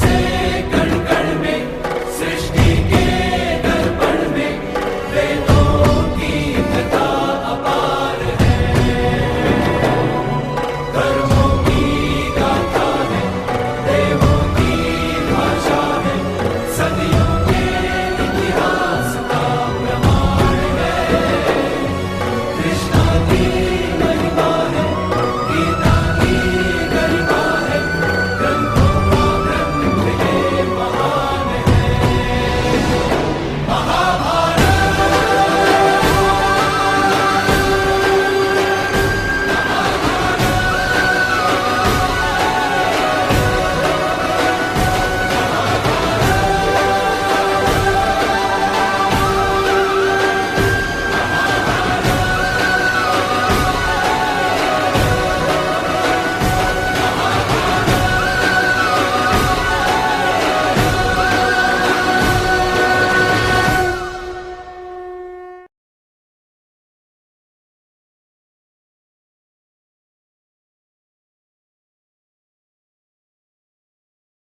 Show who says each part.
Speaker 1: Say.